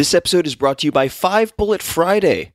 This episode is brought to you by Five Bullet Friday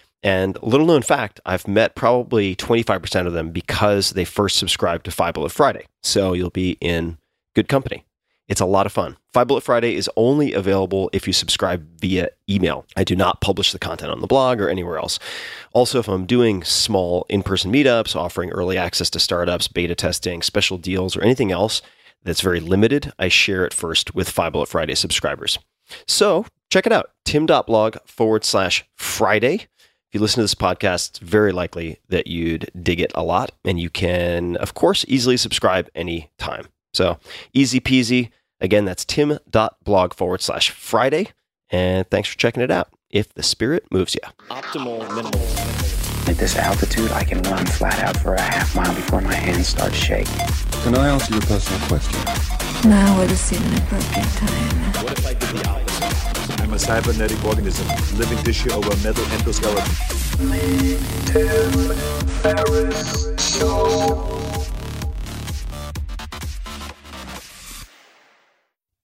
And little known fact, I've met probably 25% of them because they first subscribed to Five Bullet Friday. So you'll be in good company. It's a lot of fun. Five Bullet Friday is only available if you subscribe via email. I do not publish the content on the blog or anywhere else. Also, if I'm doing small in person meetups, offering early access to startups, beta testing, special deals, or anything else that's very limited, I share it first with Five Bullet Friday subscribers. So check it out tim.blog forward slash Friday. If you listen to this podcast, it's very likely that you'd dig it a lot. And you can, of course, easily subscribe anytime. So easy peasy. Again, that's tim.blog forward slash Friday. And thanks for checking it out. If the spirit moves you. Optimal minimal. At this altitude, I can run flat out for a half mile before my hands start shaking. Can I answer your personal question? Now would seem an appropriate time. What if I did the opposite? I'm a cybernetic organism, living tissue over metal endoskeleton.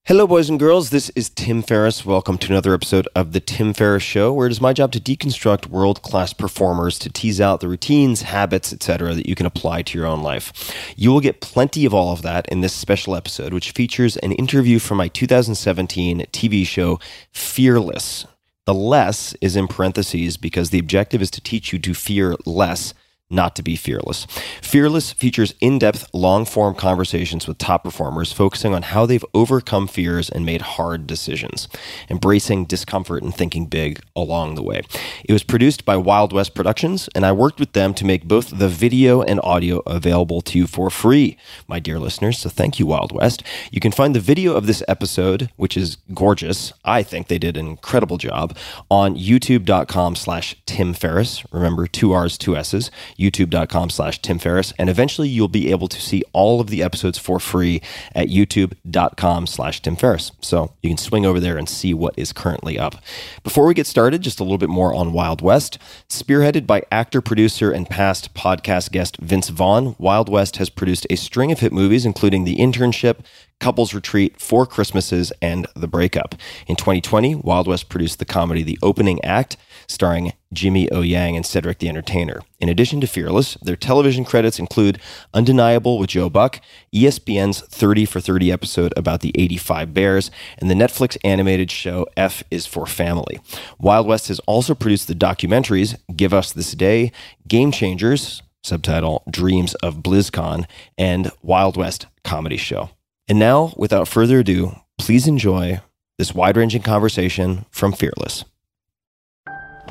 Hello, boys and girls. This is Tim Ferriss. Welcome to another episode of The Tim Ferriss Show, where it is my job to deconstruct world class performers to tease out the routines, habits, etc., that you can apply to your own life. You will get plenty of all of that in this special episode, which features an interview from my 2017 TV show, Fearless. The less is in parentheses because the objective is to teach you to fear less not to be fearless. Fearless features in depth, long form conversations with top performers, focusing on how they've overcome fears and made hard decisions, embracing discomfort and thinking big along the way. It was produced by Wild West Productions, and I worked with them to make both the video and audio available to you for free, my dear listeners. So thank you, Wild West. You can find the video of this episode, which is gorgeous. I think they did an incredible job on youtube.com slash Tim Ferriss. Remember, two R's, two S's youtube.com slash Tim Ferriss. And eventually you'll be able to see all of the episodes for free at youtube.com slash Tim Ferriss. So you can swing over there and see what is currently up. Before we get started, just a little bit more on Wild West. Spearheaded by actor, producer, and past podcast guest Vince Vaughn, Wild West has produced a string of hit movies, including The Internship, Couples Retreat, Four Christmases, and The Breakup. In 2020, Wild West produced the comedy The Opening Act, starring Jimmy O. Yang and Cedric the Entertainer. In addition to Fearless, their television credits include Undeniable with Joe Buck, ESPN's 30 for 30 episode about the 85 Bears, and the Netflix animated show F is for Family. Wild West has also produced the documentaries Give Us This Day, Game Changers, subtitle Dreams of BlizzCon, and Wild West Comedy Show. And now, without further ado, please enjoy this wide ranging conversation from Fearless.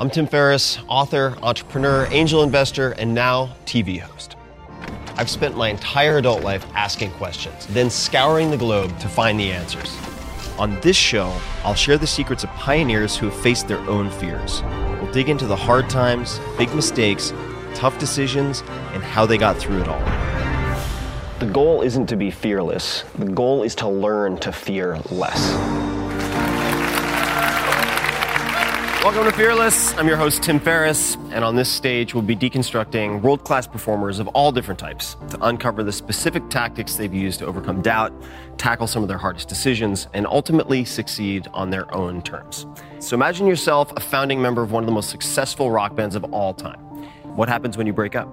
I'm Tim Ferriss, author, entrepreneur, angel investor, and now TV host. I've spent my entire adult life asking questions, then scouring the globe to find the answers. On this show, I'll share the secrets of pioneers who have faced their own fears. We'll dig into the hard times, big mistakes, tough decisions, and how they got through it all. The goal isn't to be fearless, the goal is to learn to fear less. Welcome to Fearless. I'm your host, Tim Ferriss, and on this stage, we'll be deconstructing world class performers of all different types to uncover the specific tactics they've used to overcome doubt, tackle some of their hardest decisions, and ultimately succeed on their own terms. So imagine yourself a founding member of one of the most successful rock bands of all time. What happens when you break up?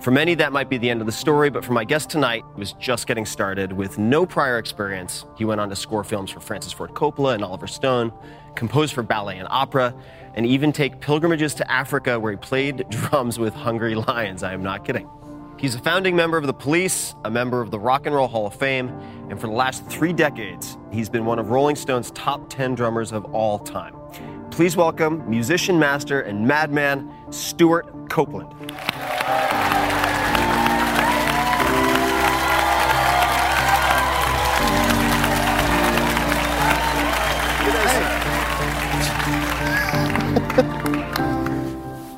For many, that might be the end of the story, but for my guest tonight, he was just getting started with no prior experience. He went on to score films for Francis Ford Coppola and Oliver Stone, compose for ballet and opera, and even take pilgrimages to Africa where he played drums with hungry lions. I am not kidding. He's a founding member of the police, a member of the Rock and Roll Hall of Fame, and for the last three decades, he's been one of Rolling Stone's top 10 drummers of all time. Please welcome musician master and madman Stewart Copeland.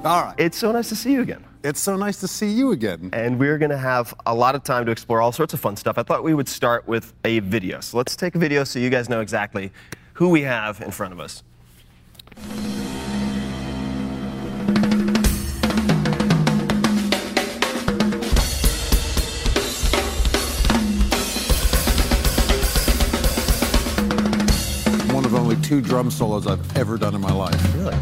All right. It's so nice to see you again. It's so nice to see you again. And we're going to have a lot of time to explore all sorts of fun stuff. I thought we would start with a video. So let's take a video so you guys know exactly who we have in front of us. One of only two drum solos I've ever done in my life. Really?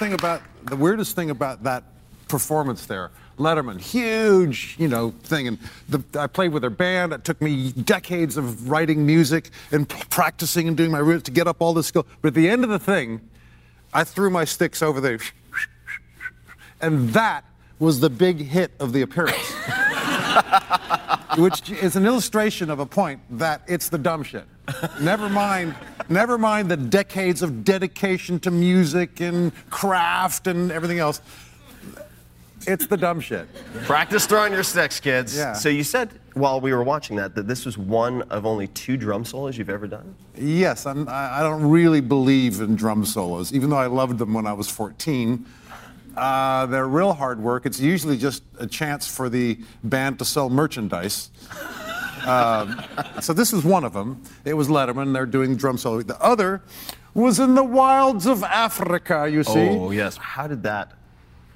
Thing about the weirdest thing about that performance there, Letterman, huge, you know, thing, and the, I played with their band. It took me decades of writing music and practicing and doing my roots to get up all this skill. But at the end of the thing, I threw my sticks over there, and that was the big hit of the appearance. which is an illustration of a point that it's the dumb shit. Never mind, never mind the decades of dedication to music and craft and everything else. It's the dumb shit. Practice throwing your sticks, kids. Yeah. So you said while we were watching that that this was one of only two drum solos you've ever done. Yes, I'm, I don't really believe in drum solos, even though I loved them when I was 14. Uh, they're real hard work. It's usually just a chance for the band to sell merchandise. Um, so this is one of them. It was Letterman. They're doing drum solo. The other was in the wilds of Africa. You see, Oh yes. How did that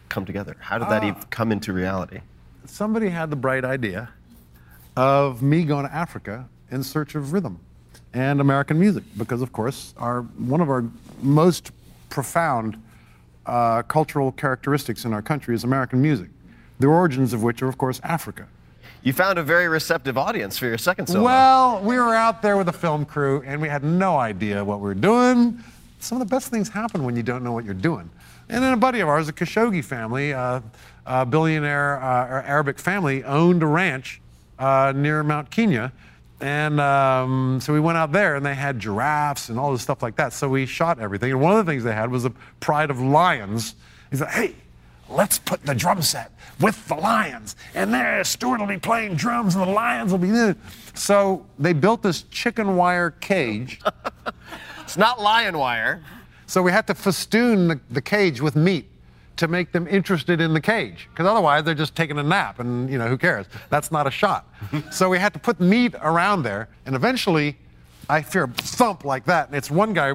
come together? How did that Ah. even come into reality? somebody had the bright idea of me going to Africa in search of rhythm and American music, because of course our one of our most profound uh, cultural characteristics in our country is American music, the origins of which are of course Africa. You found a very receptive audience for your second solo. Well, we were out there with a film crew and we had no idea what we were doing. Some of the best things happen when you don't know what you're doing. And then a buddy of ours, a Khashoggi family, uh, a billionaire uh, Arabic family, owned a ranch uh, near Mount Kenya. And um, so we went out there and they had giraffes and all this stuff like that. So we shot everything. And one of the things they had was a pride of lions. He said, hey, let's put the drum set with the lions. And there, Stewart will be playing drums and the lions will be there. So they built this chicken wire cage. it's not lion wire. So we had to festoon the, the cage with meat to make them interested in the cage. Because otherwise they're just taking a nap and, you know, who cares? That's not a shot. so we had to put meat around there. And eventually I hear a thump like that. And it's one guy,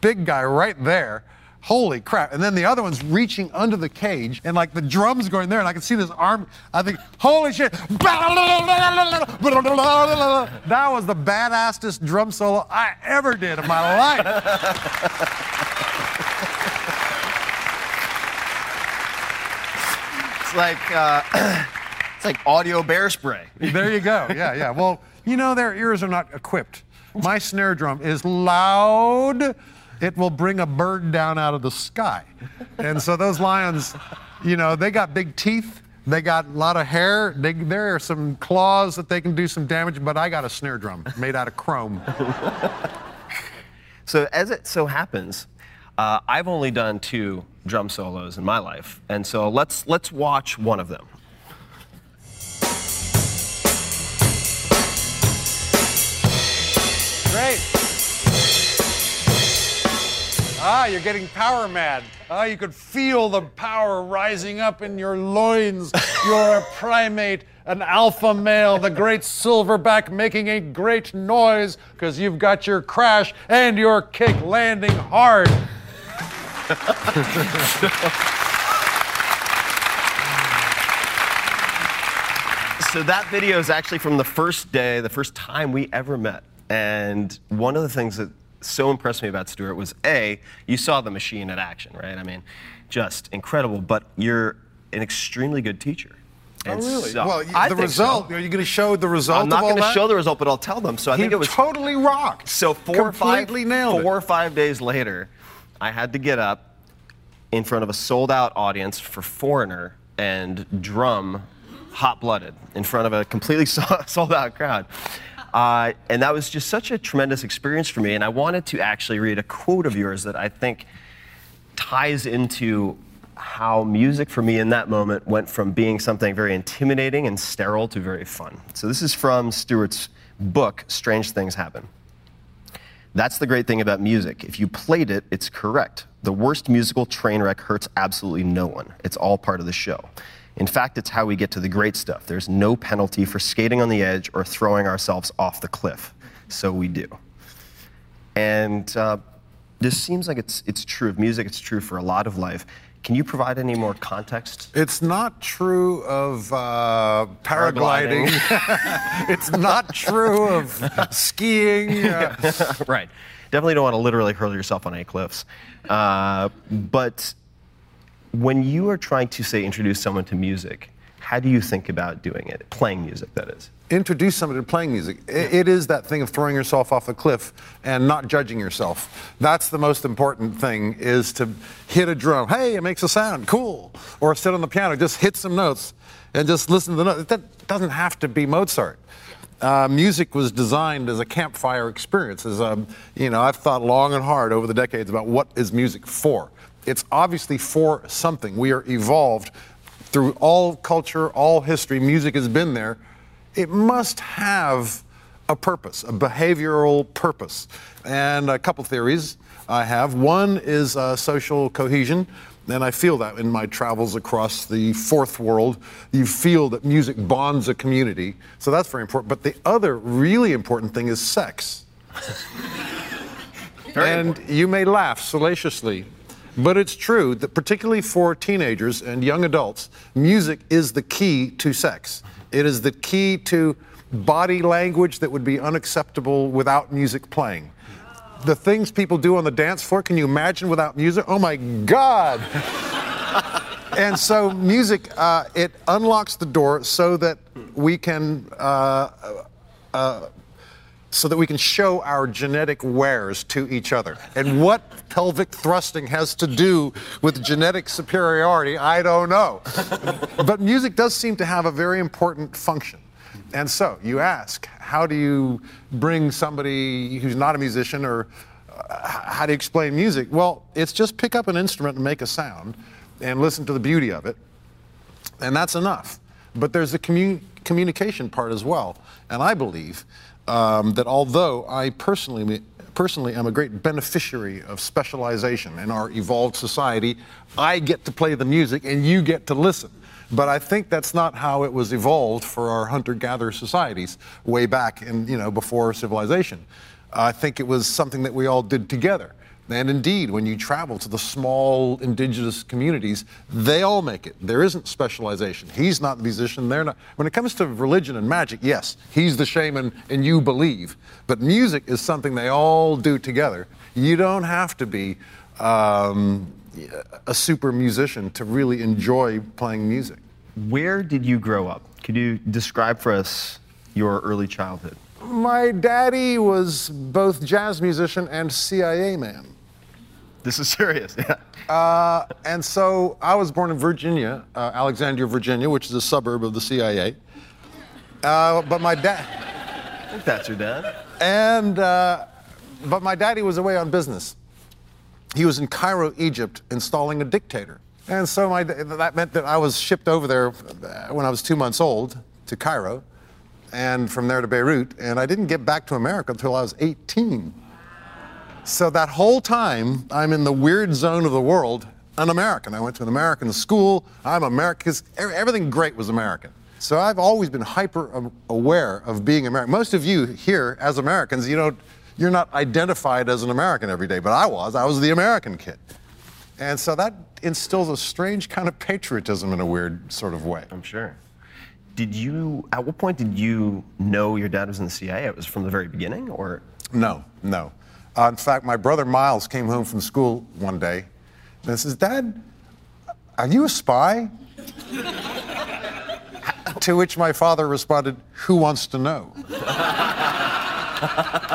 big guy right there. Holy crap. And then the other one's reaching under the cage and like the drums going there and I can see this arm. I think, holy shit. That was the badassest drum solo I ever did in my life. It's like uh, it's like audio bear spray. There you go. Yeah, yeah. Well, you know, their ears are not equipped. My snare drum is loud. It will bring a bird down out of the sky. And so those lions, you know, they got big teeth. They got a lot of hair. They, there are some claws that they can do some damage, but I got a snare drum made out of chrome. So as it so happens, uh, I've only done two drum solos in my life, and so let's let's watch one of them. Great. Ah, you're getting power mad. Ah, you could feel the power rising up in your loins. You're a primate, an alpha male, the great silverback making a great noise because you've got your crash and your kick landing hard. So that video is actually from the first day, the first time we ever met. And one of the things that so impressed me about Stuart was A, you saw the machine at action, right? I mean, just incredible. But you're an extremely good teacher. Oh, and so- Oh, Well, I the result, so. are you going to show the result I'm not going to show the result, but I'll tell them. So I he think it was totally rocked. So four or five, nailed four it. or five days later, I had to get up in front of a sold-out audience for Foreigner and drum hot-blooded in front of a completely sold-out crowd. Uh, and that was just such a tremendous experience for me. And I wanted to actually read a quote of yours that I think ties into how music for me in that moment went from being something very intimidating and sterile to very fun. So this is from Stewart's book, Strange Things Happen. That's the great thing about music. If you played it, it's correct. The worst musical train wreck hurts absolutely no one. It's all part of the show. In fact, it's how we get to the great stuff. There's no penalty for skating on the edge or throwing ourselves off the cliff. So we do. And uh, this seems like it's, it's true of music, it's true for a lot of life. Can you provide any more context? It's not true of uh, paragliding. it's not true of skiing. Uh, right. Definitely don't want to literally hurl yourself on any cliffs. Uh, but when you are trying to, say, introduce someone to music, how do you think about doing it? Playing music, that is. introduce somebody to playing music. I- it is that thing of throwing yourself off a cliff and not judging yourself. That's the most important thing is to hit a drum. Hey, it makes a sound. Cool. Or sit on the piano, just hit some notes and just listen to the notes. That doesn't have to be Mozart. Uh, music was designed as a campfire experience. As a, you know, I've thought long and hard over the decades about what is music for. It's obviously for something. We are evolved through all culture, all history. Music has been there it must have a purpose, a behavioral purpose. And a couple theories I have. One is uh, social cohesion, and I feel that in my travels across the fourth world. You feel that music bonds a community, so that's very important. But the other really important thing is sex. and you may laugh salaciously, but it's true that particularly for teenagers and young adults, music is the key to sex. It is the key to body language that would be unacceptable without music playing. The things people do on the dance floor, can you imagine without music? Oh my God! and so music, uh, it unlocks the door so that we can uh, so that we can show our genetic wares to each other. And what pelvic thrusting has to do with genetic superiority, I don't know. but music does seem to have a very important function. And so you ask, how do you bring somebody who's not a musician or uh, how do you explain music? Well, it's just pick up an instrument and make a sound and listen to the beauty of it and that's enough. But there's commu- communication part as well, and I believe um, that although I personally personally am a great beneficiary of specialization in our evolved society, I get to play the music and you get to listen. But I think that's not how it was evolved for our hunter-gatherer societies way back in you know before civilization. I think it was something that we all did together. And indeed, when you travel to the small indigenous communities, they all make it. There isn't specialization. He's not the musician, they're not. When it comes to religion and magic, yes, he's the shaman and you believe. But music is something they all do together. You don't have to be um, a super musician to really enjoy playing music. Where did you grow up? Could you describe for us your early childhood? My daddy was both jazz musician and CIA man. This is serious. Yeah. Uh, and so I was born in Virginia, uh, Alexandria, Virginia, which is a suburb of the CIA. Uh, but my dad. That's your dad. and uh, but my daddy was away on business. He was in Cairo, Egypt, installing a dictator. And so my, that meant that I was shipped over there uh, when I was two months old to Cairo. and from there to Beirut. And I didn't get back to America until I was 18. So that whole time, I'm in the weird zone of the world, an American. I went to an American school. I'm e- Everything great was American. So I've always been hyper aware of being American. Most of you here, as Americans, you don't, you're not identified as an American every day, but I was. I was the American kid. And so that instills a strange kind of patriotism in a weird sort of way. I'm sure. Did you, at what point did you know your dad was in the CIA? It was from the very beginning, or? No, no. Uh, in fact, my brother Miles came home from school one day and says, Dad, are you a spy? to which my father responded, Who wants to know?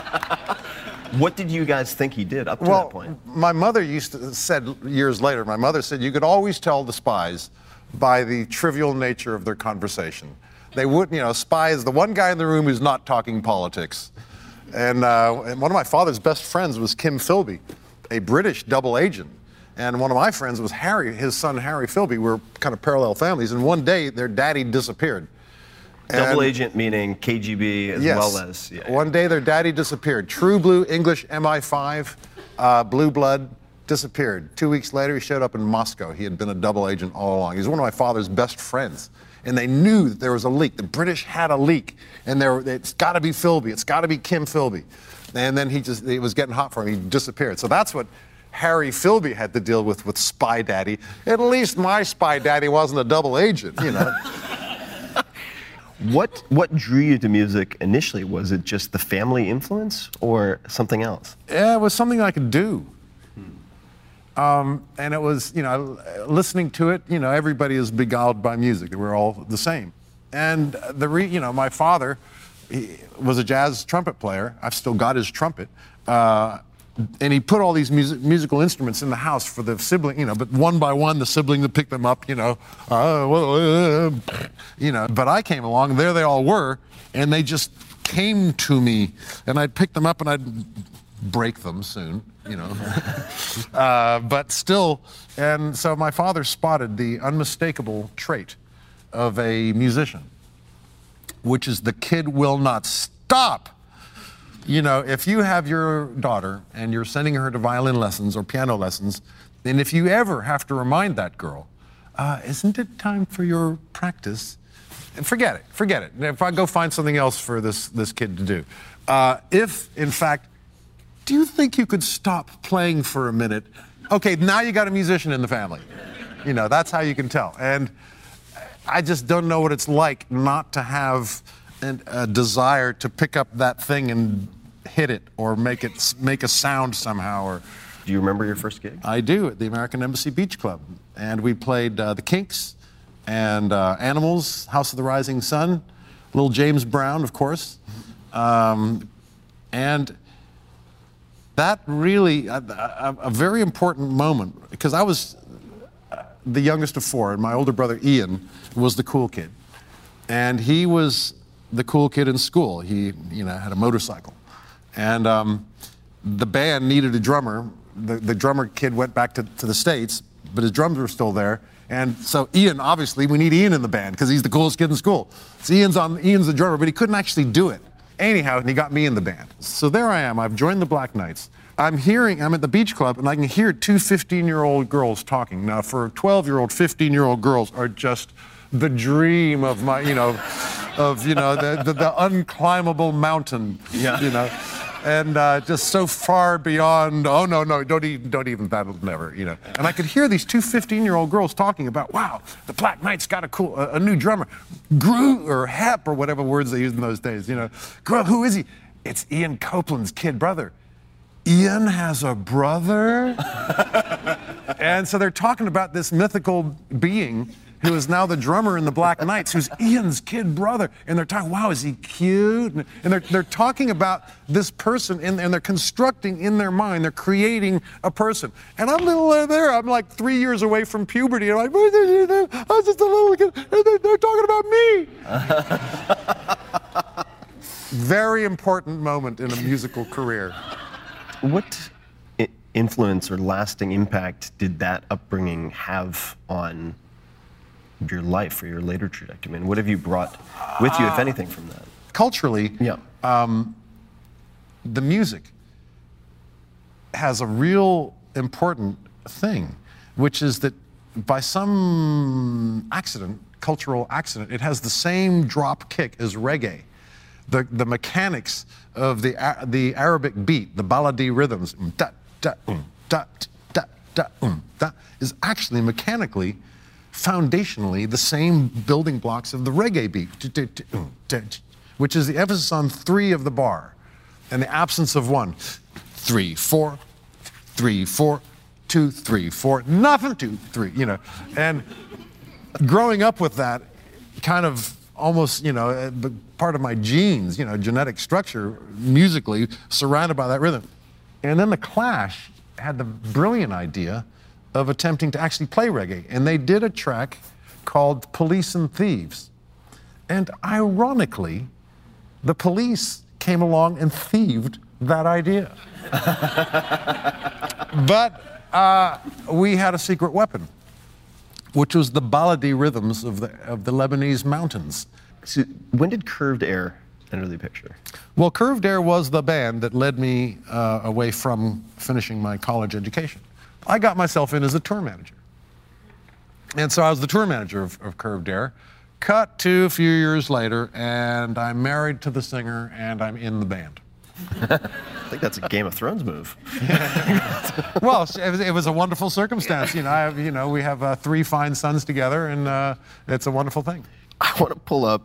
What did you guys think he did up to well, that point? my mother used to said years later. My mother said you could always tell the spies by the trivial nature of their conversation. They wouldn't, you know, spy is the one guy in the room who's not talking politics. And, uh, and one of my father's best friends was Kim Philby, a British double agent. And one of my friends was Harry, his son Harry Philby. We're kind of parallel families. And one day their daddy disappeared. Double And- agent meaning KGB as Yes. well as. Yeah. One day their daddy disappeared. True blue English MI5, uh, blue blood, disappeared. Two weeks later, he showed up in Moscow. He had been a double agent all along. He was one of my father's best friends. And they knew that there was a leak. The British had a leak. And there, it's got to be Philby. It's got to be Kim Philby. And then he just, it was getting hot for him. He disappeared. So that's what Harry Philby had to deal with with Spy Daddy. At least my Spy Daddy wasn't a double agent, you know. What what drew you to music initially? Was it just the family influence or something else? Yeah, it was something I could do. Um, and it was, you know, listening to it, you know, everybody is beguiled by music. We're all the same. And the, re, you know, my father he was a jazz trumpet player. I've still got his trumpet. Uh, and he put all these music, musical instruments in the house for the sibling, you know, but one by one, the sibling would pick them up, you know, uh, uh, you know. But I came along, there they all were, and they just came to me, and I'd pick them up and I'd break them soon, you know. uh, but still, and so my father spotted the unmistakable trait of a musician, which is the kid will not stop. You know, if you have your daughter and you're sending her to violin lessons or piano lessons, then if you ever have to remind that girl, uh, isn't it time for your practice? Forget it, forget it. If I go find something else for this, this kid to do. Uh, if, in fact, do you think you could stop playing for a minute? Okay, now you got a musician in the family. You know, that's how you can tell. And I just don't know what it's like not to have an, a desire to pick up that thing and hit it or make it make a sound somehow. Or Do you remember your first gig? I do at the American Embassy Beach Club, and we played uh, the Kinks and uh, Animals, House of the Rising Sun, Little James Brown, of course, um, and that really a, a, a very important moment because I was the youngest of four, and my older brother Ian was the cool kid, and he was the cool kid in school. He, you know, had a motorcycle, and um, the band needed a drummer. The, the drummer kid went back to, to the states, but his drums were still there. And so Ian, obviously, we need Ian in the band because he's the coolest kid in school. So Ian's on Ian's the drummer, but he couldn't actually do it. Anyhow, and he got me in the band. So there I am. I've joined the Black Knights. I'm hearing, I'm at the beach club, and I can hear two 15 year old girls talking. Now, for 12 year old, 15 year old girls are just the dream of my, you know, of, you know, the, the, the unclimbable mountain, Yeah. you know. And uh, just so far beyond, oh no, no, don't even, don't even, that'll never, you know. And I could hear these two 15 year old girls talking about, wow, the Black Knights got a cool, a, a new drummer. Gru or Hep or whatever words they used in those days, you know. Gru, who is he? It's Ian Copeland's kid brother. Ian has a brother? and so they're talking about this mythical being who is now the drummer in the Black Knights, who's Ian's kid brother. And they're talking, wow, is he cute? And they're, they're talking about this person and, and they're constructing in their mind, they're creating a person. And I'm little uh, there, I'm like three years away from puberty. And I'm like, I was just a little kid, and they're, they're talking about me. Very important moment in a musical career. What influence or lasting impact did that upbringing have on your life or your later trajectory? I mean, what have you brought with you, if anything, from that? culturally, Yeah. the music has a real important thing, which is that by some accident, cultural accident, it has the same drop kick as reggae. The, the mechanics of the, the Arabic beat, the baladi rhythms, mm, da, da, mm, da, da, da, mm, da, is actually mechanically, foundationally, the same building blocks of the reggae beat, mm, which is the emphasis on three of the bar and the absence of one. Three, four, three, four, two, three, four, nothing, two, three, you know. And growing up with that kind of almost, you know, uh, part of my genes, you know, genetic structure musically surrounded by that rhythm. And then the Clash had the brilliant idea of attempting to actually play reggae. And they did a track called Police and Thieves. And ironically, the police came along and thieved that idea. but uh, we had a secret weapon, which was the baladi rhythms of the, of the Lebanese mountains. So when did Curved Air enter the picture? Well, Curved Air was the band that led me uh, away from finishing my college education. I got myself in as a tour manager. And so I was the tour manager of, of Curved Air. Cut to a few years later, and I'm married to the singer, and I'm in the band. I think that's a Game of Thrones move. well, it was, a wonderful circumstance. You know, I have, you know, we have uh, three fine sons together, and uh, it's a wonderful thing. I want to pull up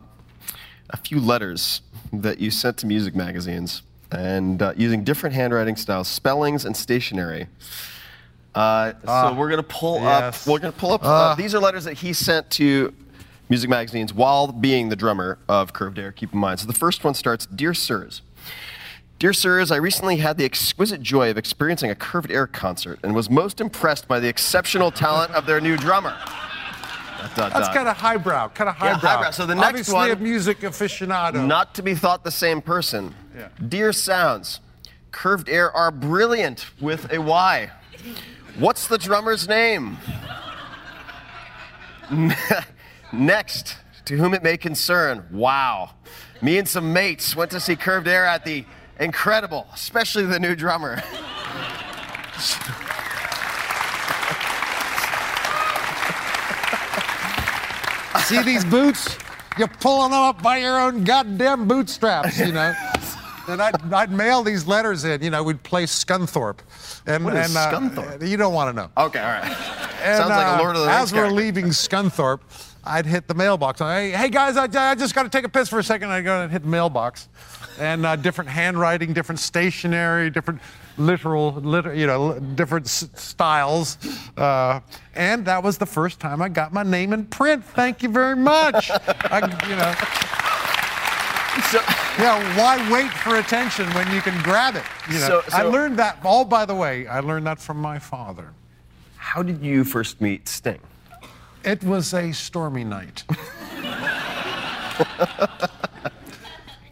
a few letters that you sent to music magazines and uh, using different handwriting styles, spellings, and stationery. Uh, so we're gonna pull yes. up. We're gonna pull up. uh, these are letters that he sent to music magazines while being the drummer of Curved Air. Keep in mind. So the first one starts, "Dear Sirs." Dear sirs, I recently had the exquisite joy of experiencing a Curved Air concert and was most impressed by the exceptional talent of their new drummer. Dot, dot, That's kind of highbrow, kind of Yeah, highbrow. highbrow. So the next Obviously one- a music aficionado. Not to be thought the same person. Yeah. Dear Sounds, Curved Air are brilliant with a Y. What's the drummer's name? Next, to whom it may concern, wow. Me and some mates went to see Curved Air at the Incredible, especially the new drummer. See these boots? You're pulling them up by your own goddamn bootstraps, you know. and I'd, I'd mail these letters in. You know, we'd play Scunthorpe. And, What is and, uh, Scunthorpe? You don't want to know. Okay, all right. And, Sounds like uh, a Lord of the Rings As we're leaving Scunthorpe, I'd hit the mailbox. Hey, hey guys, I, I just got to take a piss for a second. I go and hit the mailbox, and uh, different handwriting, different stationery, different literal, liter, you know, different s- styles. Uh, and that was the first time I got my name in print. Thank you very much. I, you know. Yeah, why wait for attention when you can grab it? You know, So- I learned that. All by the way, I learned that from my father. How did you first meet Sting? It was a stormy night.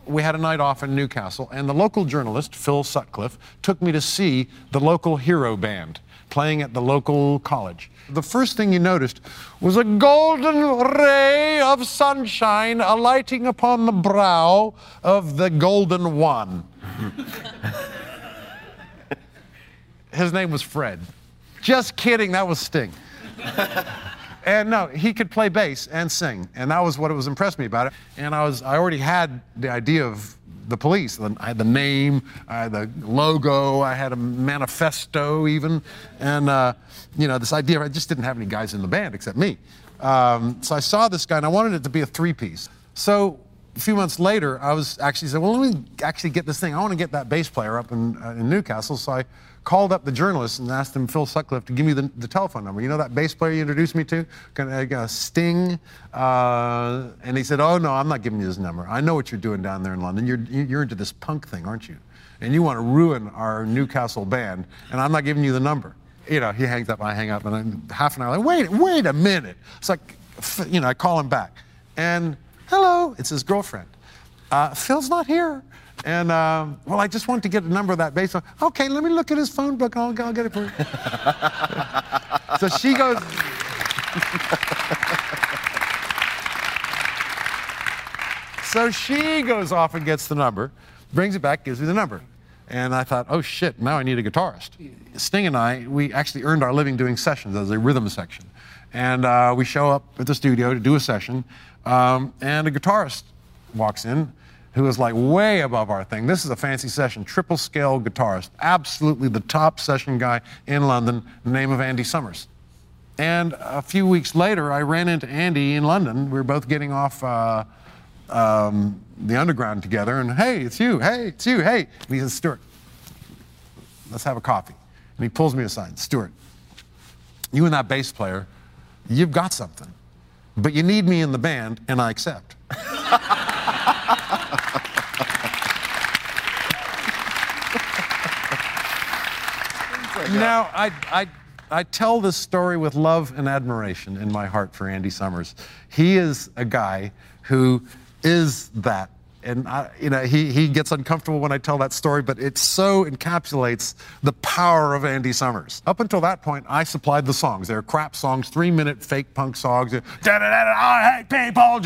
we had a night off in Newcastle, and the local journalist, Phil Sutcliffe, took me to see the local hero band playing at the local college. The first thing you noticed was a golden ray of sunshine alighting upon the brow of the golden one. His name was Fred. Just kidding, that was Sting. And no, he could play bass and sing, and that was what it was impressed me about it. And I was, I already had the idea of the police. I had the name, I had the logo, I had a manifesto even, and uh, you know this idea. I just didn't have any guys in the band except me. Um, so I saw this guy, and I wanted it to be a three-piece. So a few months later, I was actually said, well, let me actually get this thing. I want to get that bass player up in, uh, in Newcastle. So I called up the journalist and asked him, Phil Sutcliffe, to give me the, the telephone number. You know that bass player you introduced me to? Kind of Sting. Uh, and he said, oh, no, I'm not giving you his number. I know what you're doing down there in London. You're, you're into this punk thing, aren't you? And you want to ruin our Newcastle band, and I'm not giving you the number. You know, he hangs up, I hang up, and then half an hour, like, wait, wait a minute. It's like, you know, I call him back. And hello, it's his girlfriend. Uh, Phil's not here. And, um, well, I just want to get a number of that bass. Okay, let me look at his phone book I'll, I'll get it for you. so she goes. So she goes off and gets the number, brings it back, gives me the number. And I thought, oh shit, now I need a guitarist. Sting and I, we actually earned our living doing sessions as a rhythm section. And uh, we show up at the studio to do a session, um, and a guitarist walks in who is like way above our thing. This is a fancy session, triple scale guitarist, absolutely the top session guy in London, name of Andy Summers. And a few weeks later, I ran into Andy in London. We were both getting off uh, um, the underground together, and hey, it's you, hey, it's you, hey. And he says, Stewart, let's have a coffee. And he pulls me aside, Stewart, you and that bass player, you've got something, but you need me in the band, and I accept. now, I, I, I tell this story with love and admiration in my heart for Andy Summers. He is a guy who is that. And I, you know, he, he gets uncomfortable when I tell that story, but it so encapsulates the power of Andy Summers. Up until that point, I supplied the songs. They're crap songs, three-minute fake punk songs. I hate people.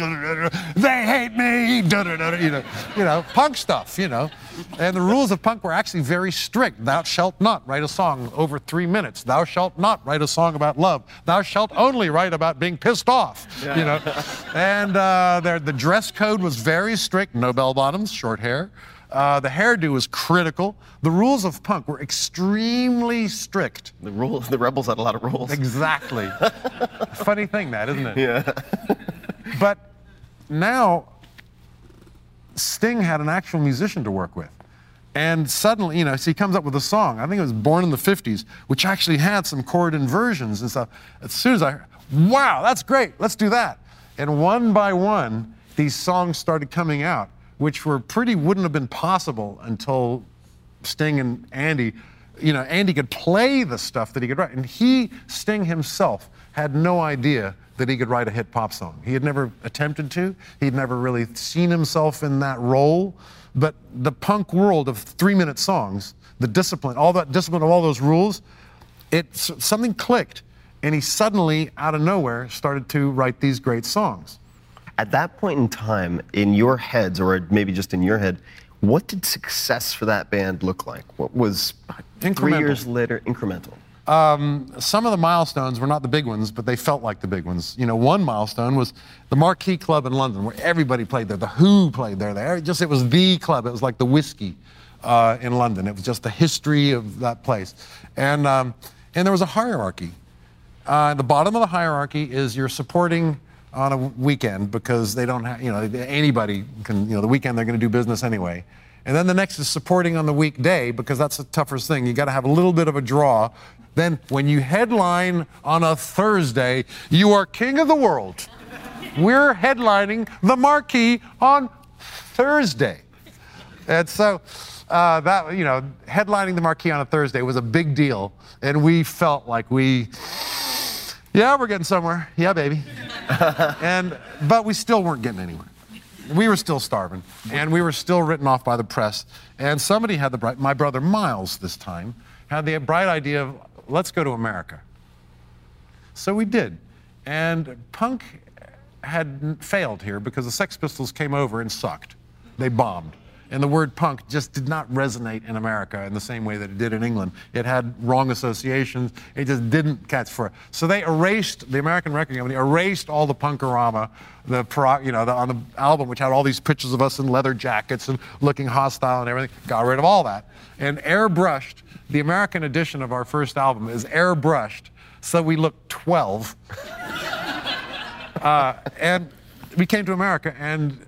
They hate me. You know, you know, punk stuff. You know, and the rules of punk were actually very strict. Thou shalt not write a song over three minutes. Thou shalt not write a song about love. Thou shalt only write about being pissed off. You know, and uh, the dress code was very strict. No bell bottoms, short hair. Uh, the hairdo was critical. The rules of punk were extremely strict. The rules, the rebels had a lot of rules. Exactly. Funny thing, that isn't it? Yeah. but now, Sting had an actual musician to work with. And suddenly, you know, so he comes up with a song. I think it was Born in the 50s, which actually had some chord inversions and stuff. As soon as I heard, wow, that's great, let's do that. And one by one, these songs started coming out, which were pretty, wouldn't have been possible until Sting and Andy, you know, Andy could play the stuff that he could write. And he, Sting himself, had no idea that he could write a hit pop song. He had never attempted to, he'd never really seen himself in that role. But the punk world of three minute songs, the discipline, all that discipline of all those rules, it something clicked. And he suddenly, out of nowhere, started to write these great songs. At that point in time, in your heads, or maybe just in your head, what did success for that band look like? What was three years later incremental? some of the milestones were not the big ones, but they felt like the big ones. You know, one milestone was the Marquee Club in London, where everybody played there. The Who played there. There, just it was the club. It was like the whiskey uh, in London. It was just the history of that place, and um, and there was a hierarchy. Uh, the bottom of the hierarchy is you're supporting on a weekend because they don't have, you know, anybody can, you know, the weekend they're going to do business anyway. And then the next is supporting on the weekday because that's the toughest thing. You got to have a little bit of a draw. Then when you headline on a Thursday, you are king of the world. We're headlining the marquee on Thursday. And so uh, that, you know, headlining the marquee on a Thursday was a big deal. And we felt like we, yeah, we're getting somewhere. Yeah, baby. and, but we still weren't getting anywhere. We were still starving, and we were still written off by the press. And somebody had the bright, my brother Miles this time, had the bright idea of let's go to America. So we did. And punk had failed here because the Sex Pistols came over and sucked. They bombed. And the word punk just did not resonate in America in the same way that it did in England. It had wrong associations. It just didn't catch for. So they erased the American record company erased all the punkorama, the you know the, on the album which had all these pictures of us in leather jackets and looking hostile and everything. Got rid of all that and airbrushed. The American edition of our first album is airbrushed, so we look 12. Uh, and we came to America and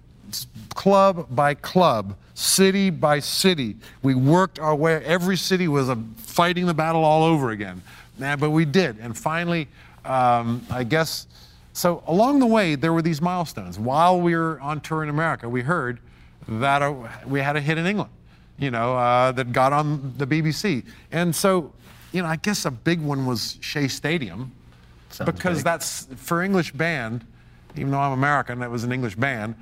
club by club, city by city, we worked our way. Every city was a, fighting the battle all over again. Nah, but we did. And finally, um, I guess, so along the way, there were these milestones. While we were on tour in America, we heard that uh, we had a hit in England, you know, uh, that got on the BBC. And so, you know, I guess a big one was Shea Stadium because that's for English band, even though I'm American, that was an English band,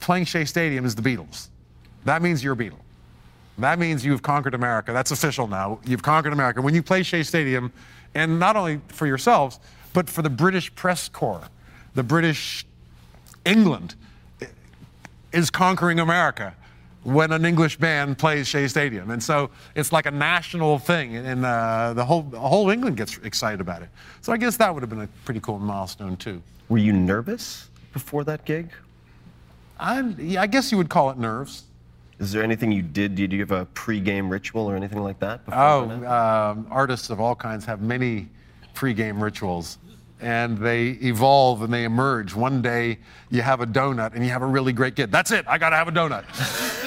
playing Shea Stadium is the Beatles. That means you're a Beatle. That means you've conquered America. That's official now. You've conquered America. When you play Shea Stadium, and not only for yourselves, but for the British press corps, the British England, is conquering America when an English band plays Shea Stadium. And so it's like a national thing, and uh, the, whole, the whole England gets excited about it. So I guess that would have been a pretty cool milestone, too. Were you nervous before that gig? I, yeah, I guess you would call it nerves. Is there anything you did? Did you have a pre-game ritual or anything like that? before Oh, um, artists of all kinds have many pre-game rituals, and they evolve and they emerge. One day you have a donut and you have a really great kid. That's it. I gotta have a donut.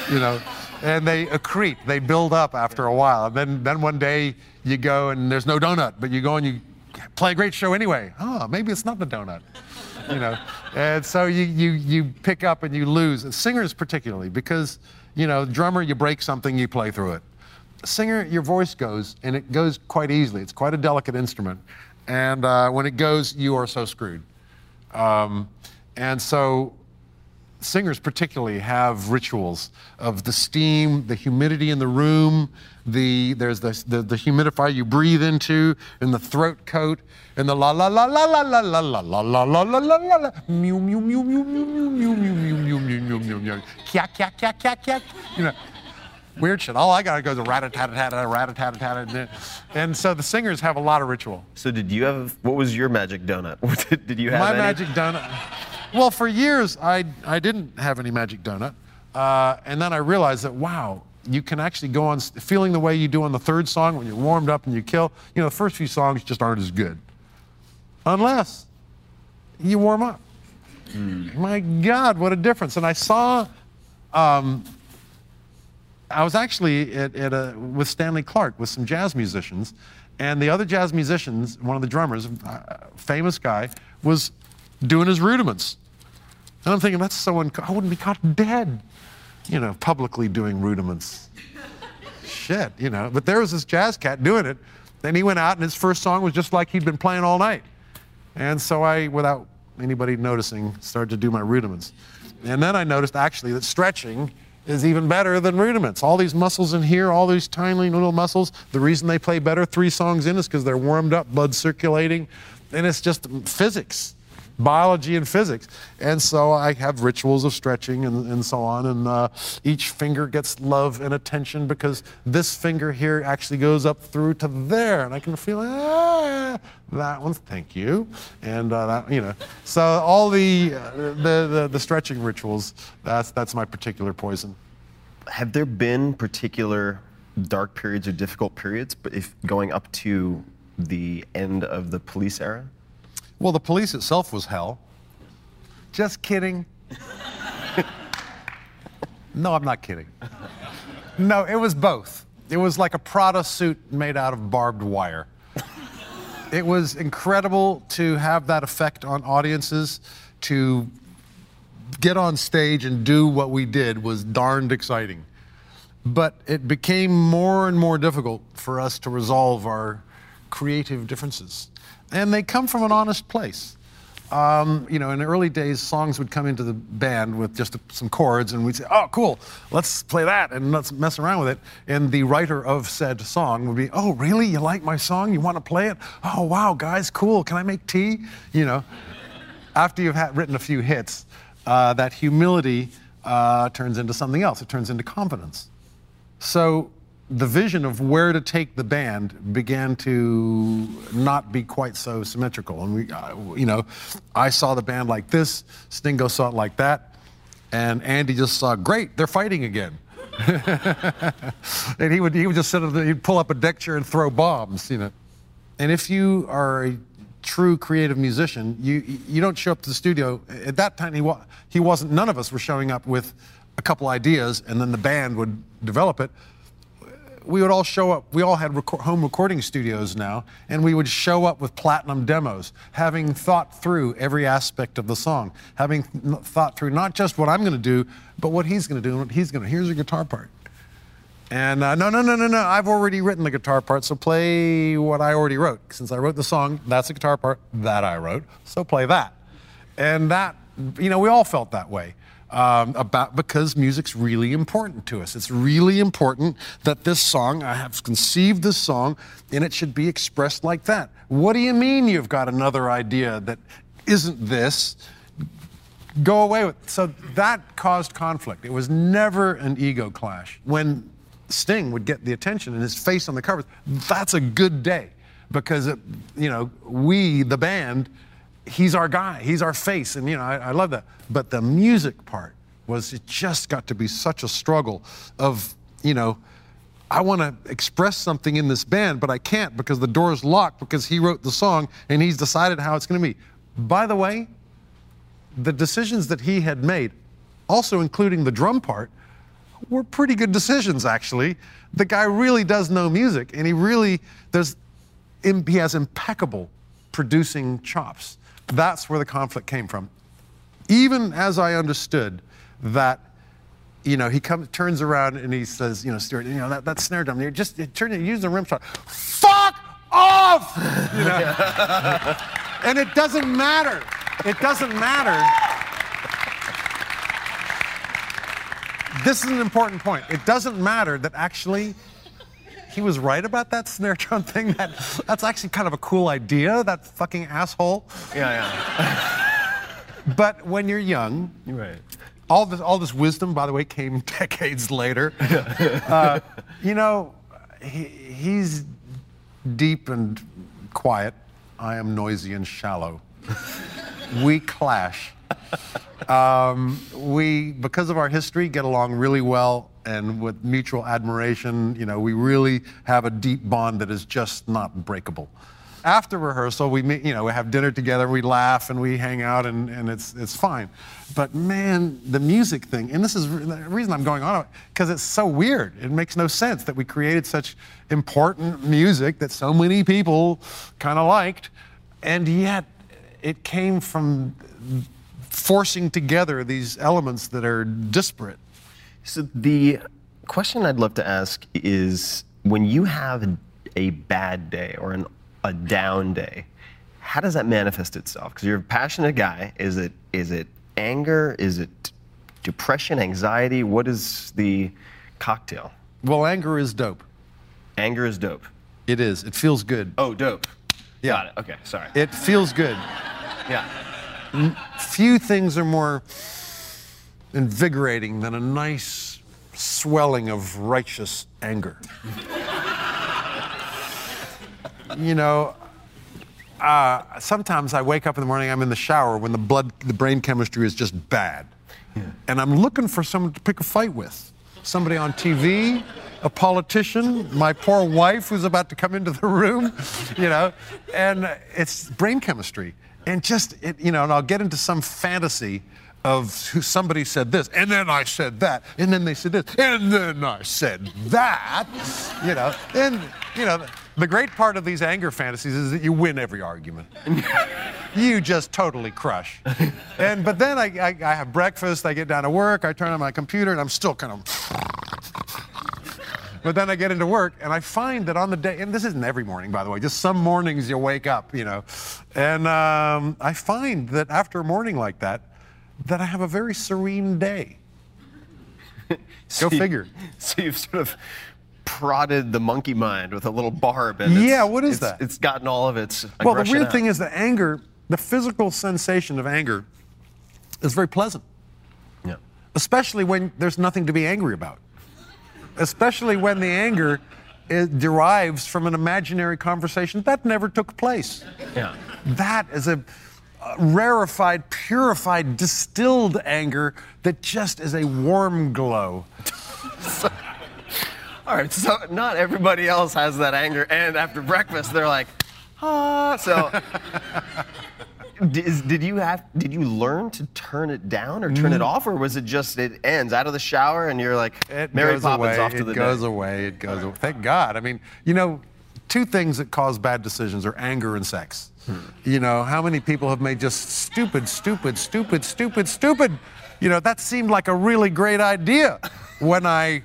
you know, and they accrete. They build up after a while. And then, then one day you go and there's no donut, but you go and you play a great show anyway. Oh, maybe it's not the donut. You know, and so you, you, you pick up and you lose. Singers particularly, because, you know, drummer, you break something, you play through it singer, your voice goes, and it goes quite easily. It's quite a delicate instrument. And uh, when it goes, you are so screwed. Um, and so, singers particularly have rituals of the steam, the humidity in the room, the, there's the, the, the humidifier you breathe into, and the throat coat, and the la la la la la la la la la la la la la la la mew mew mew mew mew mew mew mew mew mew mew mew mew mew kyak kyak kyak kyak kyak you know weird shit. All I gotta go is rat a tat tat rat a tat tat and so the singers have a lot of ritual. So did you have? What was your magic donut? did, did you have My any? magic donut. Well, for years I I didn't have any magic donut, uh, and then I realized that wow, you can actually go on feeling the way you do on the third song when you're warmed up and you kill. You know, the first few songs just aren't as good, unless you warm up. My God, what a difference! And I saw. Um, I was actually at, at a, with Stanley Clarke with some jazz musicians, and the other jazz musicians, one of the drummers, a famous guy, was doing his rudiments. And I'm thinking, that's so I wouldn't be caught dead, you know, publicly doing rudiments. Shit, you know. But there was this jazz cat doing it, and he went out, and his first song was just like he'd been playing all night. And so I, without anybody noticing, started to do my rudiments. And then I noticed actually that stretching is even better than rudiments. All these muscles in here, all these tiny little muscles, the reason they play better three songs in is because they're warmed up, blood circulating, and it's just physics. Biology and physics. And so I have rituals of stretching and, and so on. And uh, each finger gets love and attention because this finger here actually goes up through to there. And I can feel, ah, that one, thank you. And uh, that, you know, so all the, uh, the, the, the stretching rituals, that's, that's my particular poison. Have there been particular dark periods or difficult periods, but if going up to the end of the police era? Well, the police itself was hell. Just kidding. no, I'm not kidding. No, it was both. It was like a Prada suit made out of barbed wire. It was incredible to have that effect on audiences, to get on stage and do what we did was darned exciting. But it became more and more difficult for us to resolve our creative differences. And they come from an honest place. Um, you know, in the early days, songs would come into the band with just some chords, and we'd say, "Oh, cool, let's play that and let's mess around with it." And the writer of said song would be, "Oh, really? You like my song? You want to play it? Oh, wow, guys, cool. Can I make tea?" You know, after you've written a few hits, uh, that humility uh, turns into something else. It turns into confidence. So the vision of where to take the band began to not be quite so symmetrical. And we, uh, you know, I saw the band like this, Stingo saw it like that, and Andy just saw, great, they're fighting again. and he would, he would just sit, the, he'd pull up a deck chair and throw bombs, you know. And if you are a true creative musician, you you don't show up to the studio. At that time, he wa- he wasn't. None of us were showing up with a couple ideas, and then the band would develop it. We would all show up. We all had home recording studios now, and we would show up with platinum demos, having thought through every aspect of the song, having th- thought through not just what I'm going to do, but what he's going to do and what he's going to. Here's a guitar part. And uh, no, no, no, no, no. I've already written the guitar part, so play what I already wrote. Since I wrote the song, that's the guitar part that I wrote, so play that. And that, you know, we all felt that way um, about because music's really important to us. It's really important that this song, I have conceived this song, and it should be expressed like that. What do you mean you've got another idea that isn't this? go away with. So that caused conflict. It was never an ego clash. When Sting would get the attention and his face on the covers, that's a good day because it, you know we the band, he's our guy, he's our face, and you know I, I love that. But the music part was it just got to be such a struggle of you know. I want to express something in this band, but I can't because the door's locked because he wrote the song and he's decided how it's going to be. By the way, the decisions that he had made, also including the drum part, were pretty good decisions actually. The guy really does know music and he really there's he has impeccable producing chops. That's where the conflict came from. Even as I understood that you know, he comes, turns around and he says, you know, Stewart, you know, that, that snare drum, you just turn it, use the rim shot. Fuck off! You know? and it doesn't matter. It doesn't matter. This is an important point. It doesn't matter that actually he was right about that snare drum thing. That that's actually kind of a cool idea. That fucking asshole. Yeah, yeah. But when you're young, Right. all this all this wisdom, by the way, came decades later. uh, you know, he, he's deep and quiet. I am noisy and shallow. we clash. Um, we, because of our history, get along really well, and with mutual admiration, you know, we really have a deep bond that is just not breakable. After rehearsal, we meet, you know, we have dinner together, we laugh and we hang out, and, and it's it's fine. But man, the music thing, and this is the reason I'm going on because it's so weird. It makes no sense that we created such important music that so many people kind of liked, and yet it came from forcing together these elements that are disparate. So the question I'd love to ask is when you have a bad day or an, a down day, how does that manifest itself? Because you're a passionate guy. Is it is it anger? Is it depression, anxiety? What is the cocktail? Well, anger is dope. Anger is dope. It is. It feels good. Oh, dope. Yeah. Got it. Okay, sorry. It feels good. yeah. Few things are more invigorating than a nice swelling of righteous anger. you know, uh, sometimes I wake up in the morning, I'm in the shower when the blood, the brain chemistry is just bad. And I'm looking for someone to pick a fight with. Somebody on TV, a politician, my poor wife who's about to come into the room, you know, and it's brain chemistry. And just, it, you know, and I'll get into some fantasy of who somebody said this, and then I said that, and then they said this, and then I said that, you know, and, you know, the great part of these anger fantasies is that you win every argument. you just totally crush. And but then I, I, I have breakfast, I get down to work, I turn on my computer, and I'm still kind of. But then I get into work, and I find that on the day, and this isn't every morning, by the way, just some mornings you wake up, you know, and um, I find that after a morning like that, that I have a very serene day. Go you- figure. So you've sort of prodded the monkey mind with a little barb, and Yeah, what is it's- that? It's gotten all of its. Well, the weird out. thing is that anger, the physical sensation of anger, is very pleasant. Yeah. especially when there's nothing to be angry about. Especially when the anger is, derives from an imaginary conversation that never took place. Yeah. That is a, a rarefied, purified, distilled anger that just is a warm glow. All right, so not everybody else has that anger, and after breakfast they're like, ah. So, did, did you have? Did you learn to turn it down or turn it off, or was it just it ends out of the shower and you're like It Mary goes Poppins away. off to it goes day? away. It goes away. Thank God. I mean, you know, two things that cause bad decisions are anger and sex. Hmm. You know, how many people have made just stupid, stupid, stupid, stupid, stupid? You know, that seemed like a really great idea when I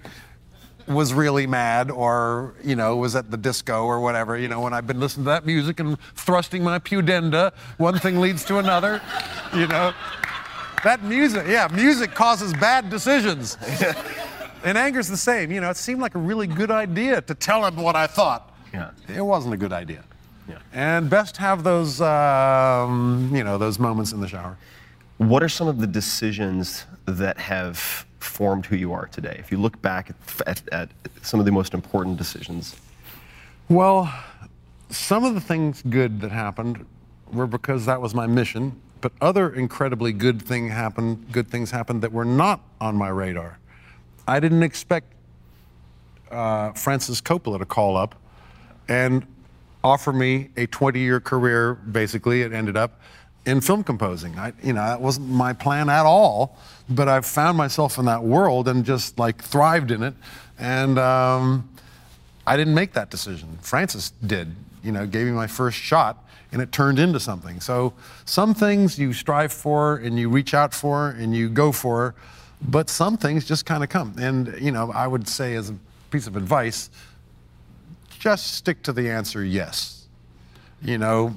was really mad or, you know, was at the disco or whatever. You know, when I've been listening to that music and thrusting my pudenda, one thing leads to another, you know. That music, yeah, music causes bad decisions. And anger's the same. You know, it seemed like a really good idea to tell him what I thought. Yeah. It wasn't a good idea. Yeah. And best have those, um, you know, those moments in the shower. What are some of the decisions that have formed who you are today? If you look back at, at, at some of the most important decisions. Well, some of the things good that happened were because that was my mission, but other incredibly good thing happened, good things happened that were not on my radar. I didn't expect uh, Francis Coppola to call up and offer me a 20-year career. Basically, it ended up in film composing. I, you know, that wasn't my plan at all, but I found myself in that world and just like thrived in it. And um, I didn't make that decision. Francis did. You know, gave me my first shot, and it turned into something. So some things you strive for and you reach out for and you go for, but some things just kind of come. And you know, I would say as a piece of advice, just stick to the answer yes. You know,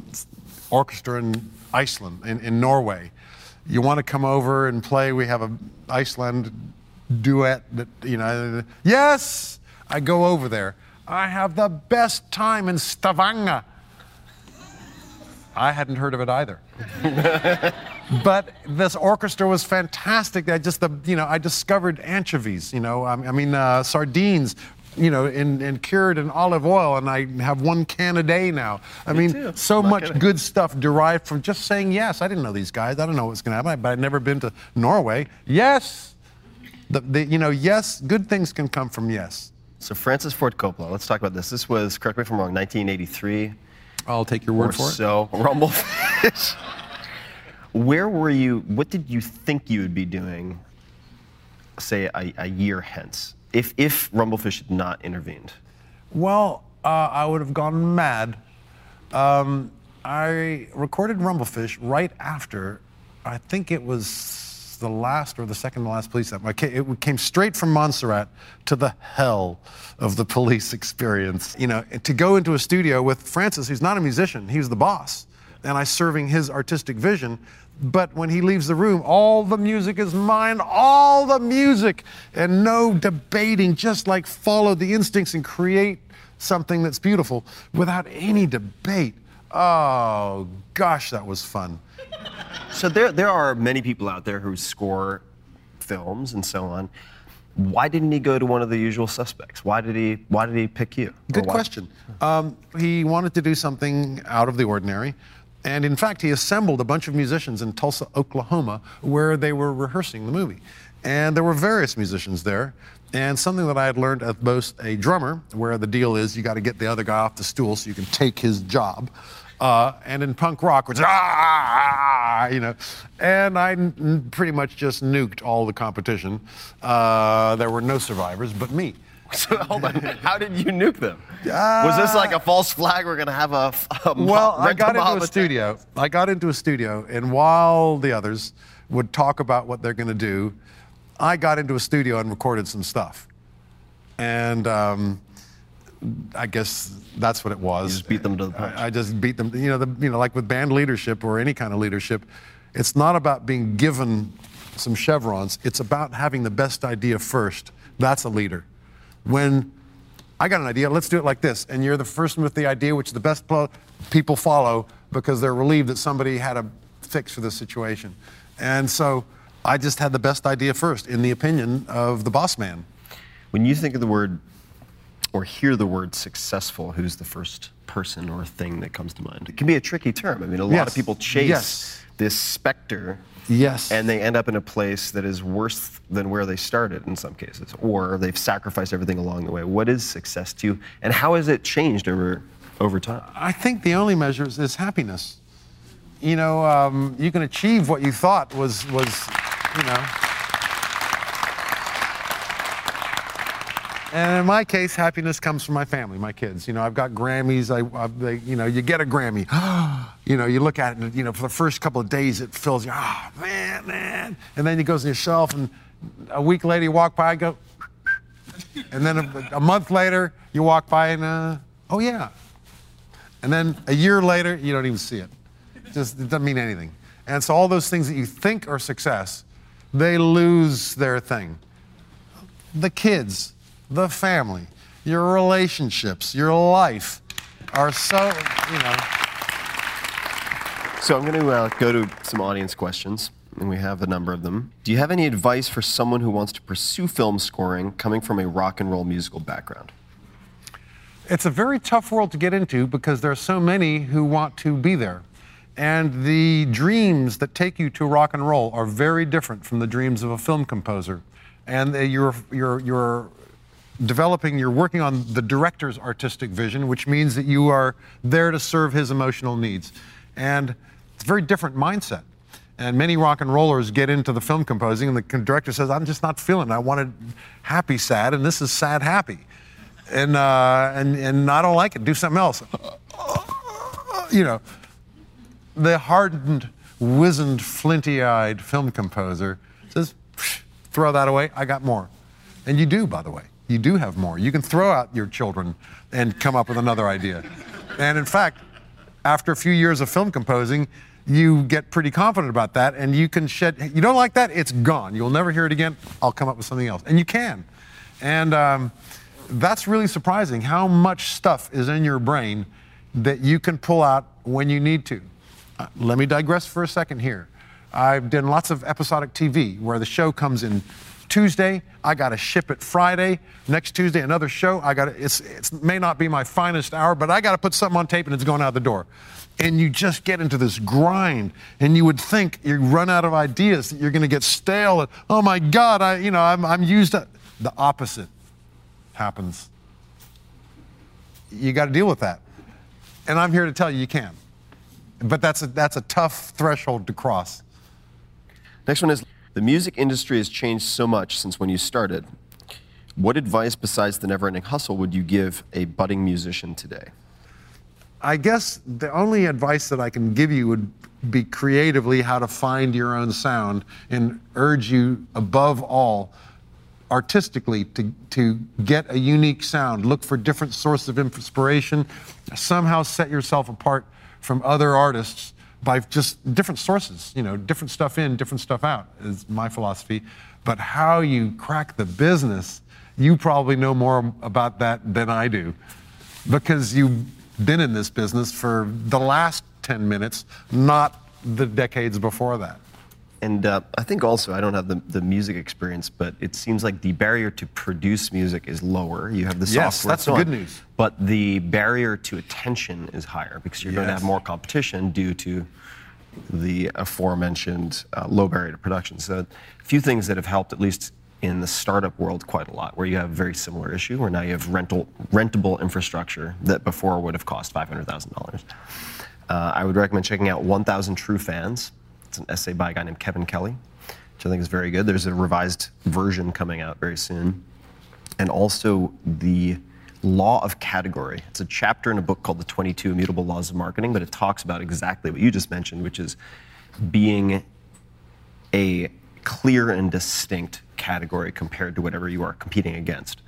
orchestra in Iceland, in, in Norway. You want to come over and play? We have a Iceland duet that, you know, yes, I go over there. I have the best time in Stavanger. I hadn't heard of it either. but this orchestra was fantastic. I just, the, you know, I discovered anchovies, you know, I, I mean, uh, sardines, you know, and, and cured in olive oil, and I have one can a day now. I Me mean, too. so Not much gonna- good stuff derived from just saying yes. I didn't know these guys. I don't know what's going to happen, but I'd never been to Norway. Yes. The, the, you know, yes, good things can come from yes. So Francis Ford Coppola, let's talk about this. This was, correct me if I'm wrong, 1983 I'll take your or word for it. so. Rumble Fish. Where were you? What did you think you would be doing, say, a, a year hence, if if Rumble Fish had not intervened? Well, uh, I would have gone mad. Um, I recorded Rumble Fish right after, I think it was the last or the second to last police album. It came straight from Montserrat to the hell of the police experience. You know, to go into a studio with Francis, who's not a musician, he was the boss, and I serving his artistic vision. But when he leaves the room, all the music is mine, all the music, and no debating, just like follow the instincts and create something that's beautiful without any debate. Oh, gosh, that was fun. So there there are many people out there who score films and so on. Why didn't he go to one of the usual suspects? Why did he Why did he pick you? Good question. Um, he wanted to do something out of the ordinary. And in fact, he assembled a bunch of musicians in Tulsa, Oklahoma, where they were rehearsing the movie. And there were various musicians there. And something that I had learned as both a drummer, where the deal is you got to get the other guy off the stool so you can take his job. Uh, and in punk rock, which ah, you know, and I pretty much just nuked all the competition. Uh, there were no survivors but me. So hold on. How did you nuke them? was this like a false flag? We're gonna have a, a Well, I got into a studio. I got into a studio, and while the others would talk about what they're going to do, I got into a studio and recorded some stuff. And um, I guess that's what it was. You just beat them to the punch. I, I just beat them. You know, the, you know, like with band leadership or any kind of leadership, it's not about being given some chevrons. It's about having the best idea first. That's a leader. When I got an idea, let's do it like this, and you're the first one with the idea, which the best people follow because they're relieved that somebody had a fix for the situation. And so I just had the best idea first, in the opinion of the boss man. When you think of the word or hear the word successful, who's the first person or thing that comes to mind? It can be a tricky term. I mean, a lot Yes. of people chase Yes. this specter. Yes. And they end up in a place that is worse than where they started in some cases, or they've sacrificed everything along the way. What is success to you, and how has it changed over over time? I think the only measure is, is happiness. You know, um, you can achieve what you thought was was, you know. And in my case, happiness comes from my family, my kids. You know, I've got Grammys. I, I they, you know, you get a Grammy. you know, you look at it, and you know, for the first couple of days, it fills you. Oh man, man. And then it goes on your shelf, and a week later, you walk by, and go. And then a, a month later, you walk by, and uh, oh yeah, and then a year later, you don't even see it. Just it doesn't mean anything. And so all those things that you think are success, they lose their thing. The kids, the family, your relationships, your life are so, you know. So I'm going to uh, go to some audience questions. and we have a number of them. Do you have any advice for someone who wants to pursue film scoring coming from a rock and roll musical background? It's a very tough world to get into because there are so many who want to be there. And the dreams that take you to rock and roll are very different from the dreams of a film composer. And they- you're, you're, you're developing, you're working on the director's artistic vision, which means that you are there to serve his emotional needs. And it's a very different mindset. And many rock and rollers get into the film composing, and the director says, I'm just not feeling it. I wanted happy, sad, and this is sad, happy. And, uh, and, and I don't like it. Do something else. You know, the hardened, wizened, flinty eyed film composer says, throw that away, I got more. And you do, by the way. You do have more. You can throw out your children and come up with another idea. And in fact, after a few years of film composing, you get pretty confident about that and you can shed, you don't like that, it's gone. You'll never hear it again. I'll come up with something else. And you can. And um, that's really surprising how much stuff is in your brain that you can pull out when you need to. Uh, let me digress for a second here. I've done lots of episodic TV where the show comes in Tuesday, I got to ship it Friday. Next Tuesday, another show. I got it's, it may not be my finest hour, but I got to put something on tape and it's going out the door. And you just get into this grind, and you would think you run out of ideas, that you're going to get stale. And, oh my God, I, you know, I'm, I'm used. The opposite happens. You got to deal with that. And I'm here to tell you you can. But that's a, that's a tough threshold to cross. Next one is the music industry has changed so much since when you started. What advice besides the never ending hustle would you give a budding musician today? I guess the only advice that I can give you would be creatively how to find your own sound and urge you above all artistically to, to get a unique sound. Look for different sources of inspiration. Somehow set yourself apart from other artists by just different sources, you know, different stuff in, different stuff out is my philosophy. But how you crack the business, you probably know more about that than I do because you've been in this business for the last 10 minutes, not the decades before that. And uh, I think also, I don't have the, the music experience, but it seems like the barrier to produce music is lower. You have the Yes, software. that's so the good news. But the barrier to attention is higher because you're going to have more competition due to the aforementioned uh, low barrier to production. So, a few things that have helped, at least in the startup world, quite a lot, where you have a very similar issue, where now you have rental, rentable infrastructure that before would have cost $500,000. Uh, I would recommend checking out 1,000 True Fans. It's an essay by a guy named Kevin Kelly, which I think is very good. There's a revised version coming out very soon. And also the law of category. It's a chapter in a book called The 22 Immutable Laws of Marketing, but it talks about exactly what you just mentioned, which is being a clear and distinct category compared to whatever you are competing against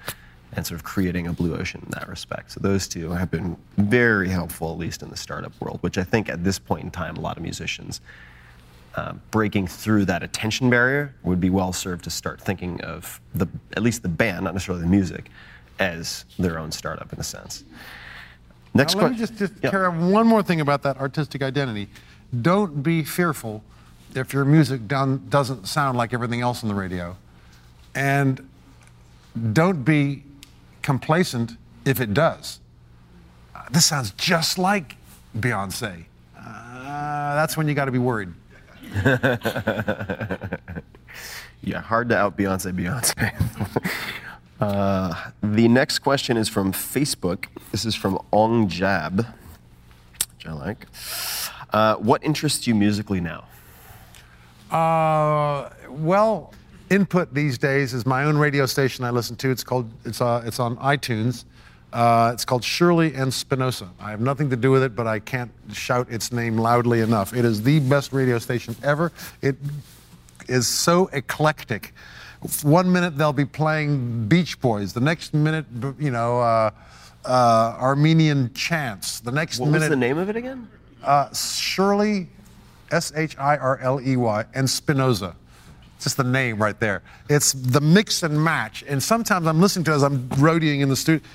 and sort of creating a blue ocean in that respect. So those two have been very helpful, at least in the startup world, which I think at this point in time, a lot of musicians uh, breaking through that attention barrier would be well served to start thinking of the at least the band, not necessarily the music, as their own startup in a sense. Next Now, let me question. just, just carry on one more thing about that artistic identity. Don't be fearful if your music done, doesn't sound like everything else on the radio. And don't be complacent if it does. Uh, this sounds just like Beyonce. Uh, that's when you got to be worried. Yeah, hard to out Beyonce, Beyonce. uh, the next question is from Facebook. This is from Ong Jab, which I like. Uh, what interests you musically now? Uh, well, input these days is my own radio station I listen to. It's called it's uh, it's on iTunes. Uh, it's called Shirley and Spinoza. I have nothing to do with it, but I can't shout its name loudly enough. It is the best radio station ever. It is so eclectic. One minute they'll be playing Beach Boys. The next minute, you know, uh, uh, Armenian chants. The next What minute, was the name of it again? uh, Shirley, S H I R L E Y, and Spinoza. It's just the name right there. It's the mix and match. And sometimes I'm listening to it as I'm roadieing in the studio.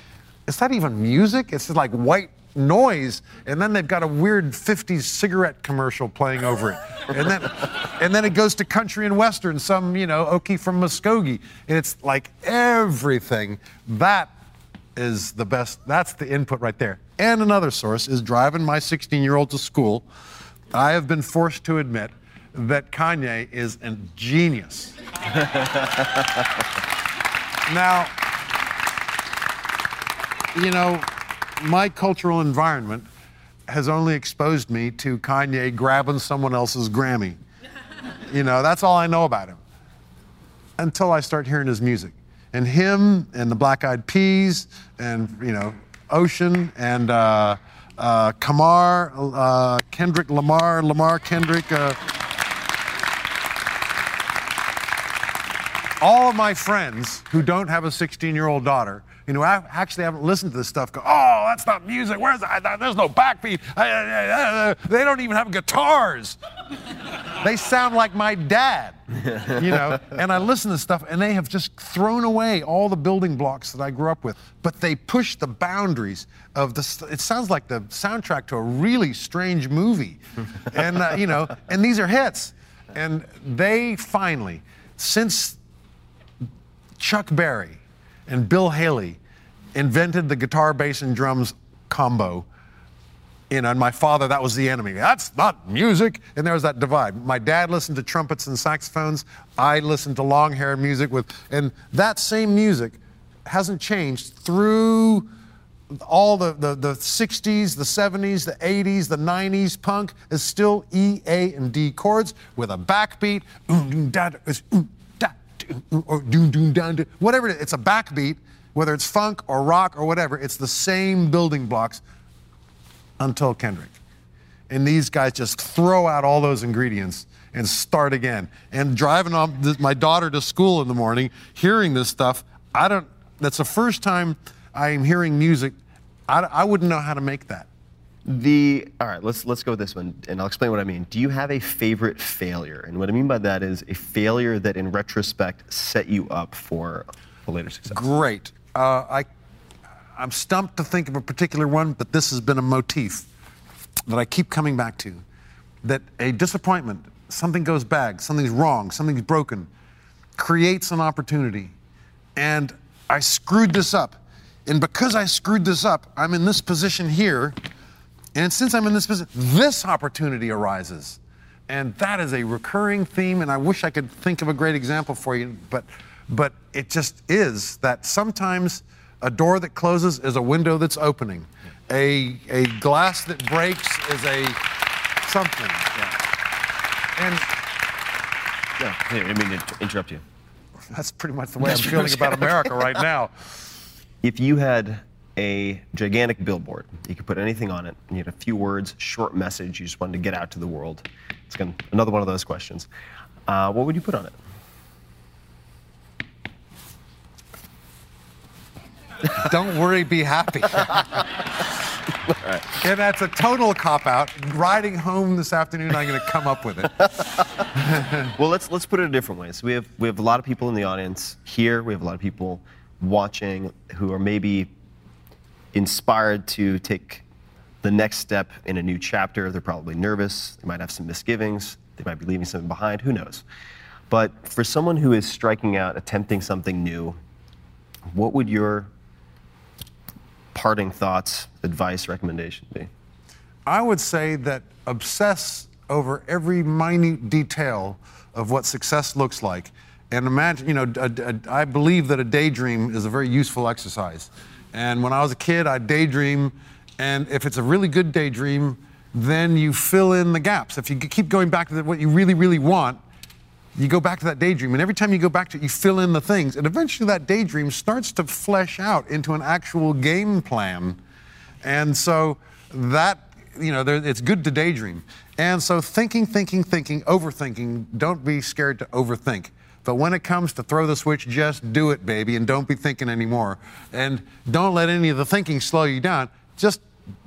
Is that even music? It's just like white noise, and then they've got a weird 50s cigarette commercial playing over it. And then, and then it goes to country and western, some, you know, Okie from Muskogee. And it's like everything. That is the best, that's the input right there. And another source is driving my 16 year old to school. I have been forced to admit that Kanye is a genius. now, you know, my cultural environment has only exposed me to Kanye grabbing someone else's Grammy. You know, that's all I know about him until I start hearing his music. And him and the Black Eyed Peas and, you know, Ocean and uh, uh, Kamar, uh, Kendrick Lamar, Lamar Kendrick. Uh, all of my friends who don't have a 16 year old daughter, you know, I actually haven't listened to this stuff, go, oh, that's not music. Where's that? There's no backbeat. They don't even have guitars. They sound like my dad, you know. And I listen to stuff, and they have just thrown away all the building blocks that I grew up with. But they push the boundaries of the. It sounds like the soundtrack to a really strange movie, and uh, you know, and these are hits. And they finally, since Chuck Berry and Bill Haley invented the guitar, bass, and drums combo. You know, and my father, that was the enemy. That's not music. And there was that divide. My dad listened to trumpets and saxophones. I listened to long hair music with, and that same music hasn't changed through all the, the, the 60s, the 70s, the 80s, the 90s. Punk is still E, A, and D chords with a backbeat. Or doom, doom, down, whatever it is. It's a backbeat whether it's funk or rock or whatever, it's the same building blocks until Kendrick. And these guys just throw out all those ingredients and start again. And driving on my daughter to school in the morning, hearing this stuff, I don't, that's the first time I'm hearing music. I, I wouldn't know how to make that. The all right, let's let's go with this one, and I'll explain what I mean. Do you have a favorite failure? And what I mean by that is a failure that, in retrospect, set you up for a later success. Great. Uh, I, I'm stumped to think of a particular one, but this has been a motif that I keep coming back to. That a disappointment, something goes bad, something's wrong, something's broken, creates an opportunity. And I screwed this up. And because I screwed this up, I'm in this position here. And since I'm in this position, this opportunity arises. And that is a recurring theme. And I wish I could think of a great example for you, but but it just is that sometimes a door that closes is a window that's opening. A, a glass that breaks is a something. Yeah. And yeah, I mean to interrupt you. That's pretty much the way I'm feeling about America right now. If you had a gigantic billboard, you could put anything on it, and you had a few words, short message you just wanted to get out to the world. It's gonna, another one of those questions. Uh, what would you put on it? Don't worry, be happy. Right. And that's a total cop out. Riding home this afternoon, I'm going to come up with it. well, let's let's put it a different way. So we have we have a lot of people in the audience here. We have a lot of people watching who are maybe inspired to take the next step in a new chapter. They're probably nervous. They might have some misgivings. They might be leaving something behind. Who knows? But for someone who is striking out, attempting something new, what would your parting thoughts, advice, recommendation be? I would say that obsess over every minute detail of what success looks like. And imagine, you know, a, a, I believe that a daydream is a very useful exercise. And when I was a kid, I'd daydream. And if it's a really good daydream, then you fill in the gaps. If you keep going back to what you really, really want, you go back to that daydream, and every time you go back to it, you fill in the things, and eventually that daydream starts to flesh out into an actual game plan. And so that, you know, there, it's good to daydream. And so thinking, thinking, thinking, overthinking, don't be scared to overthink. But when it comes to throw the switch, just do it, baby, and don't be thinking anymore. And don't let any of the thinking slow you down. Just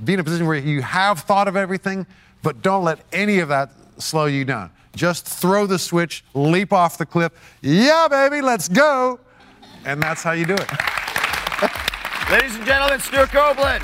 be in a position where you have thought of everything, but don't let any of that slow you down. Just throw the switch, leap off the cliff. Yeah, baby, let's go. And that's how you do it. Ladies and gentlemen, Stewart Copeland.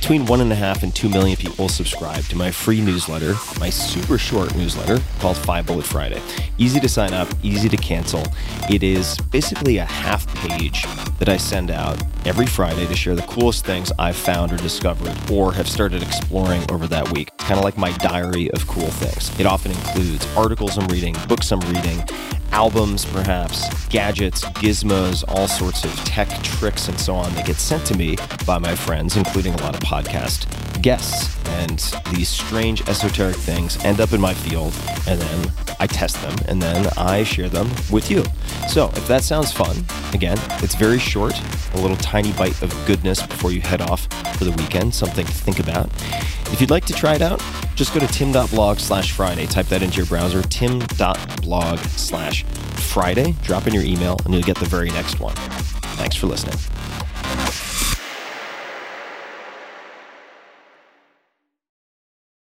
Between one and a half and two million people subscribe to my free newsletter, my super short newsletter called Five Bullet Friday. Easy to sign up, easy to cancel. It is basically a half page that I send out every Friday to share the coolest things I've found or discovered or have started exploring over that week. It's Kind of like my diary of cool things. It often includes articles I'm reading, books I'm reading, albums, perhaps, gadgets, gizmos, all sorts of tech tricks, and so on that get sent to me by my friends, including a lot of podcast guests. And these strange esoteric things end up in my field, and then I test them, and then I share them with you. So if that sounds fun, again, it's very short, a little tiny bite of goodness before you head off for the weekend, something to think about. If you'd like to try it out, just go to tim.blog slash Friday. Type that into your browser, tim.blog Friday. Drop in your email, and you'll get the very next one. Thanks for listening.